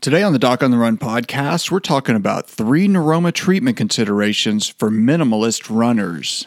Today on the Doc on the Run podcast, we're talking about three neuroma treatment considerations for minimalist runners.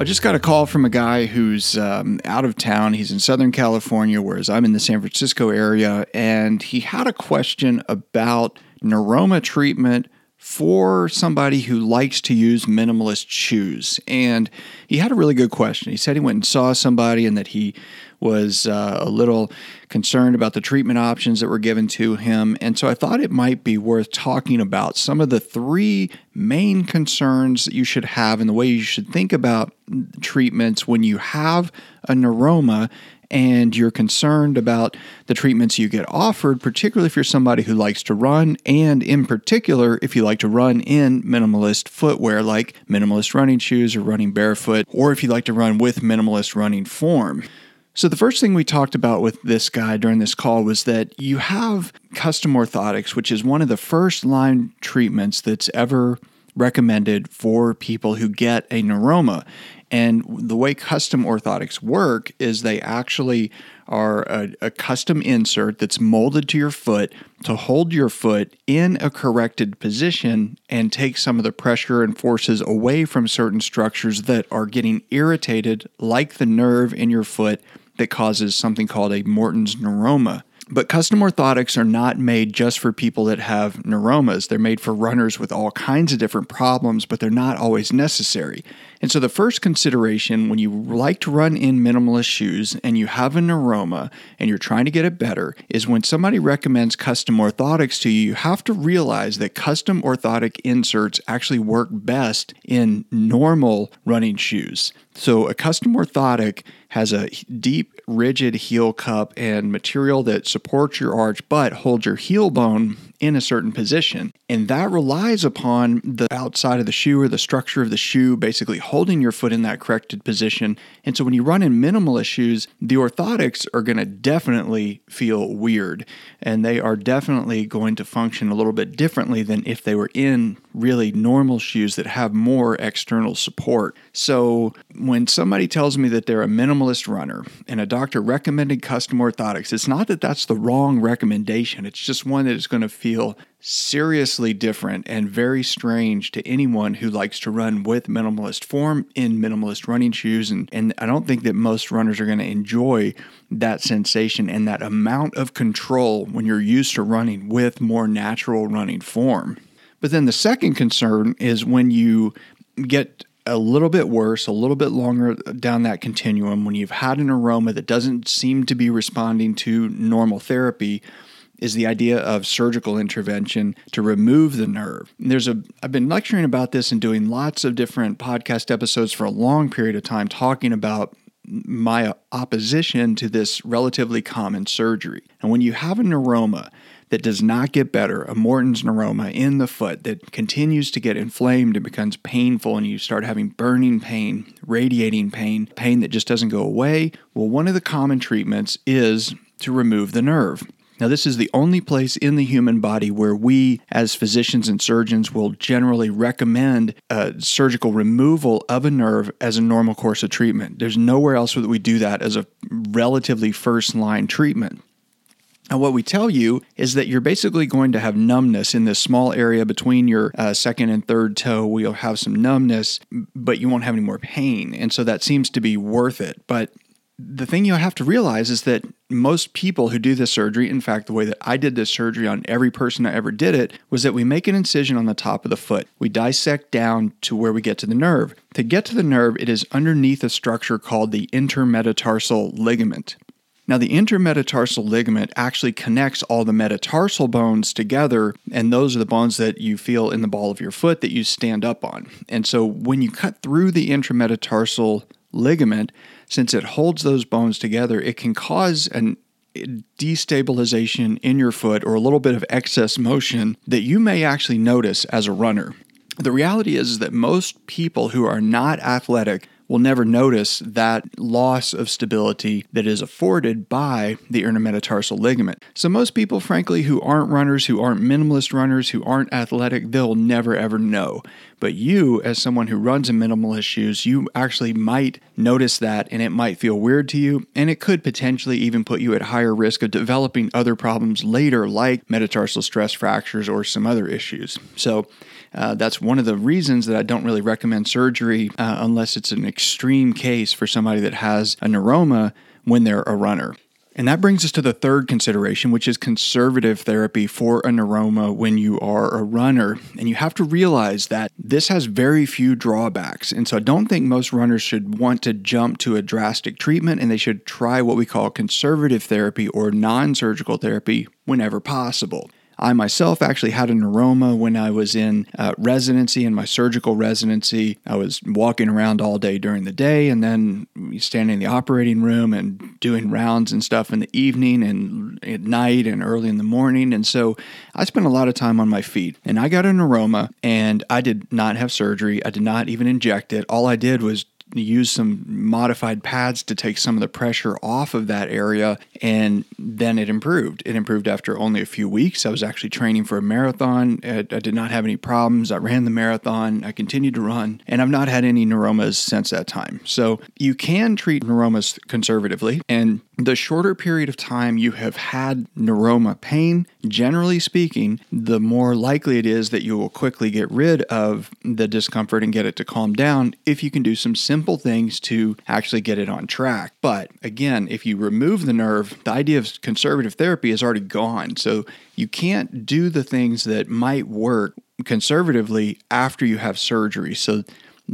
I just got a call from a guy who's um, out of town. He's in Southern California, whereas I'm in the San Francisco area, and he had a question about neuroma treatment for somebody who likes to use minimalist shoes. And he had a really good question. He said he went and saw somebody and that he was uh, a little concerned about the treatment options that were given to him. And so I thought it might be worth talking about some of the three main concerns that you should have and the way you should think about treatments when you have a neuroma and you're concerned about the treatments you get offered, particularly if you're somebody who likes to run, and in particular, if you like to run in minimalist footwear like minimalist running shoes or running barefoot, or if you like to run with minimalist running form. So, the first thing we talked about with this guy during this call was that you have custom orthotics, which is one of the first line treatments that's ever recommended for people who get a neuroma. And the way custom orthotics work is they actually are a, a, custom insert that's molded to your foot to hold your foot in a corrected position and take some of the pressure and forces away from certain structures that are getting irritated, like the nerve in your foot that causes something called a Morton's neuroma. But custom orthotics are not made just for people that have neuromas. They're made for runners with all kinds of different problems, but they're not always necessary. And so, the first consideration when you like to run in minimalist shoes and you have an neuroma and you're trying to get it better is when somebody recommends custom orthotics to you, you have to realize that custom orthotic inserts actually work best in normal running shoes. So, a custom orthotic has a deep, rigid heel cup and material that supports your arch but holds your heel bone in a certain position. And that relies upon the outside of the shoe or the structure of the shoe basically holding your foot in that corrected position. And so when you run in minimalist shoes, the orthotics are going to definitely feel weird and they are definitely going to function a little bit differently than if they were in really normal shoes that have more external support. So when somebody tells me that they're a minimalist runner and a doctor recommended custom orthotics, it's not that that's the wrong recommendation. It's just one that is going to feel seriously different and very strange to anyone who likes to run with minimalist form in minimalist running shoes. And, and I don't think that most runners are going to enjoy that sensation and that amount of control when you're used to running with more natural running form. But then the second concern is when you get a little bit worse, a little bit longer down that continuum, when you've had a neuroma that doesn't seem to be responding to normal therapy, is the idea of surgical intervention to remove the nerve. There's a I've been lecturing about this and doing lots of different podcast episodes for a long period of time talking about my opposition to this relatively common surgery. And when you have a neuroma that does not get better, a Morton's neuroma in the foot that continues to get inflamed and becomes painful, and you start having burning pain, radiating pain, pain that just doesn't go away, well, one of the common treatments is to remove the nerve. Now, this is the only place in the human body where we, as physicians and surgeons, will generally recommend surgical removal of a nerve as a normal course of treatment. There's nowhere else that we do that as a relatively first line treatment. And what we tell you is that you're basically going to have numbness in this small area between your uh, second and third toe. We'll have some numbness, but you won't have any more pain. And so that seems to be worth it. But the thing you have to realize is that most people who do this surgery, in fact, the way that I did this surgery on every person I ever did it, was that we make an incision on the top of the foot. We dissect down to where we get to the nerve. To get to the nerve, it is underneath a structure called the intermetatarsal ligament. Now, the intermetatarsal ligament actually connects all the metatarsal bones together, and those are the bones that you feel in the ball of your foot that you stand up on. And so, when you cut through the intermetatarsal ligament, since it holds those bones together, it can cause an destabilization in your foot or a little bit of excess motion that you may actually notice as a runner. The reality is, is that most people who are not athletic will never notice that loss of stability that is afforded by the intermetatarsal ligament. So, most people, frankly, who aren't runners, who aren't minimalist runners, who aren't athletic, they'll never ever know. But you, as someone who runs in minimalist shoes, you actually might notice that and it might feel weird to you. And it could potentially even put you at higher risk of developing other problems later, like metatarsal stress fractures or some other issues. So, uh, that's one of the reasons that I don't really recommend surgery uh, unless it's an extreme case for somebody that has a neuroma when they're a runner. And that brings us to the third consideration, which is conservative therapy for a neuroma when you are a runner. And you have to realize that this has very few drawbacks. And so I don't think most runners should want to jump to a drastic treatment and they should try what we call conservative therapy or non surgical therapy whenever possible. I myself actually had a neuroma when I was in uh, residency, in my surgical residency. I was walking around all day during the day and then standing in the operating room and doing rounds and stuff in the evening and at night and early in the morning. And so I spent a lot of time on my feet. And I got a neuroma and I did not have surgery. I did not even inject it. All I did was use some modified pads to take some of the pressure off of that area, and then it improved. It improved after only a few weeks. I was actually training for a marathon. I, I did not have any problems. I ran the marathon. I continued to run, and I've not had any neuromas since that time. So you can treat neuromas conservatively, and the shorter period of time you have had neuroma pain, generally speaking, the more likely it is that you will quickly get rid of the discomfort and get it to calm down if you can do some simple things to actually get it on track. But again, if you remove the nerve, the idea of conservative therapy is already gone. So you can't do the things that might work conservatively after you have surgery. So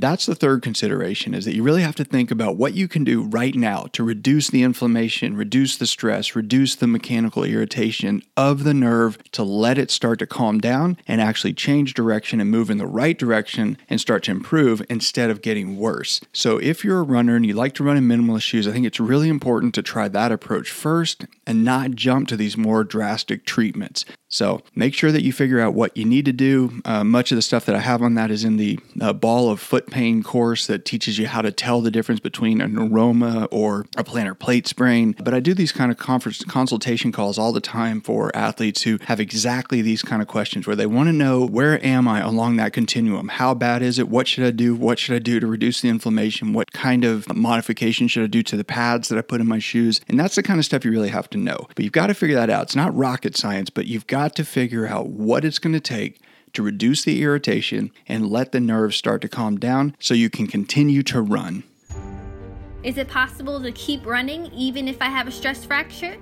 that's the third consideration is that you really have to think about what you can do right now to reduce the inflammation, reduce the stress, reduce the mechanical irritation of the nerve to let it start to calm down and actually change direction and move in the right direction and start to improve instead of getting worse. So if you're a runner and you like to run in minimalist shoes, I think it's really important to try that approach first and not jump to these more drastic treatments. So make sure that you figure out what you need to do. Uh, much of the stuff that I have on that is in the uh, ball of foot pain course that teaches you how to tell the difference between a neuroma or a plantar plate sprain. But I do these kind of conference consultation calls all the time for athletes who have exactly these kind of questions where they want to know where am I along that continuum? How bad is it? What should I do? What should I do to reduce the inflammation? What kind of modification should I do to the pads that I put in my shoes? And that's the kind of stuff you really have to know. But you've got to figure that out. It's not rocket science, but you've got got to figure out what it's going to take to reduce the irritation and let the nerves start to calm down so you can continue to run. Is it possible to keep running even if I have a stress fracture?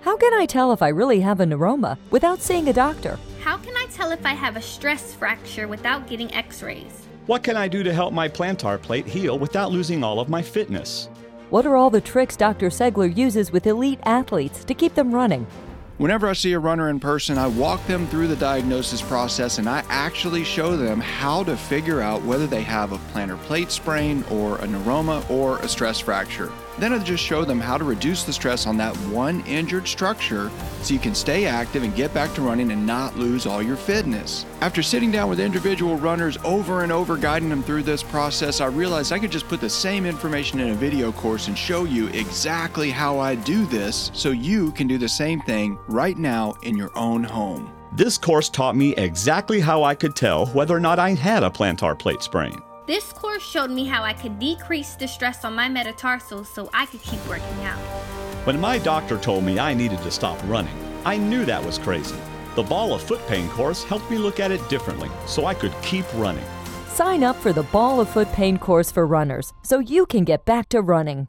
How can I tell if I really have a neuroma without seeing a doctor? How can I tell if I have a stress fracture without getting x rays? What can I do to help my plantar plate heal without losing all of my fitness? What are all the tricks Dr. Segler uses with elite athletes to keep them running? Whenever I see a runner in person, I walk them through the diagnosis process and I actually show them how to figure out whether they have a plantar plate sprain or a neuroma or a stress fracture. Then I just show them how to reduce the stress on that one injured structure so you can stay active and get back to running and not lose all your fitness. After sitting down with individual runners over and over guiding them through this process, I realized I could just put the same information in a video course and show you exactly how I do this so you can do the same thing right now in your own home. This course taught me exactly how I could tell whether or not I had a plantar plate sprain. This course showed me how I could decrease the stress on my metatarsals so I could keep working out. When my doctor told me I needed to stop running, I knew that was crazy. The Ball of Foot Pain course helped me look at it differently so I could keep running. Sign up for the Ball of Foot Pain course for runners so you can get back to running.